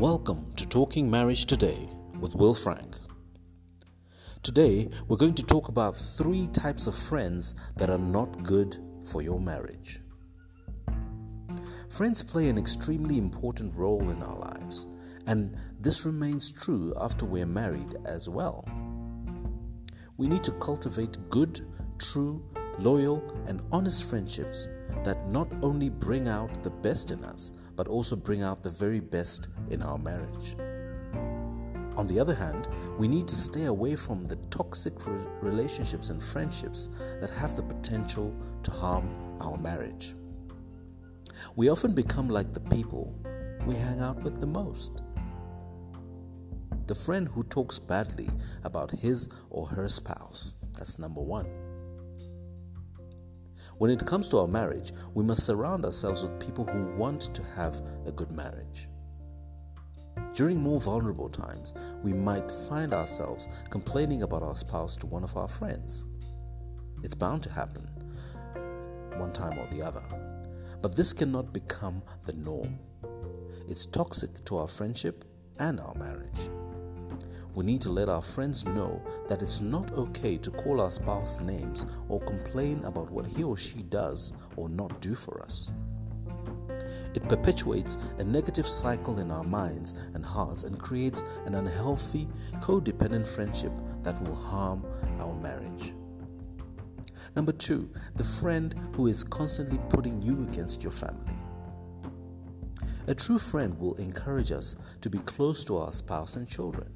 Welcome to Talking Marriage Today with Will Frank. Today, we're going to talk about three types of friends that are not good for your marriage. Friends play an extremely important role in our lives, and this remains true after we're married as well. We need to cultivate good, true, loyal, and honest friendships that not only bring out the best in us, but also bring out the very best in our marriage. On the other hand, we need to stay away from the toxic relationships and friendships that have the potential to harm our marriage. We often become like the people we hang out with the most. The friend who talks badly about his or her spouse. That's number one. When it comes to our marriage, we must surround ourselves with people who want to have a good marriage. During more vulnerable times, we might find ourselves complaining about our spouse to one of our friends. It's bound to happen, one time or the other. But this cannot become the norm. It's toxic to our friendship and our marriage. We need to let our friends know that it's not okay to call our spouse names or complain about what he or she does or not do for us. It perpetuates a negative cycle in our minds and hearts and creates an unhealthy, codependent friendship that will harm our marriage. Number two, the friend who is constantly putting you against your family. A true friend will encourage us to be close to our spouse and children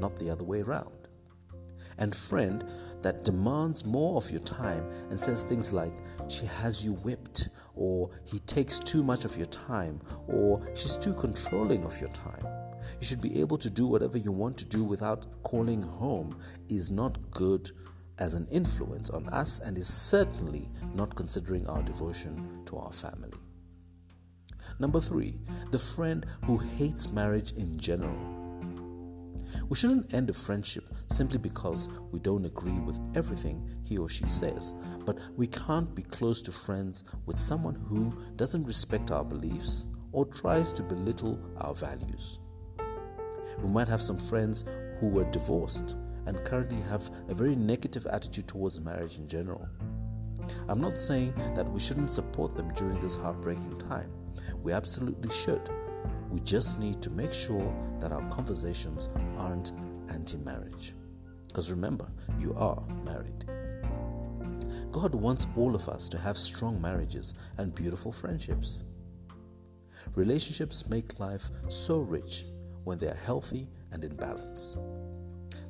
not the other way around. And friend that demands more of your time and says things like, she has you whipped, or he takes too much of your time, or she's too controlling of your time. You should be able to do whatever you want to do without calling home is not good as an influence on us and is certainly not considering our devotion to our family. Number three, the friend who hates marriage in general we shouldn't end a friendship simply because we don't agree with everything he or she says, but we can't be close to friends with someone who doesn't respect our beliefs or tries to belittle our values. We might have some friends who were divorced and currently have a very negative attitude towards marriage in general. I'm not saying that we shouldn't support them during this heartbreaking time. We absolutely should. We just need to make sure that our conversations aren't anti marriage. Because remember, you are married. God wants all of us to have strong marriages and beautiful friendships. Relationships make life so rich when they are healthy and in balance.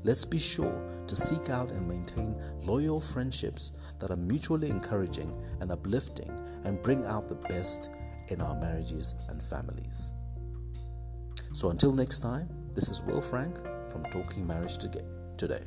Let's be sure to seek out and maintain loyal friendships that are mutually encouraging and uplifting and bring out the best in our marriages and families. So until next time, this is Will Frank from Talking Marriage Today.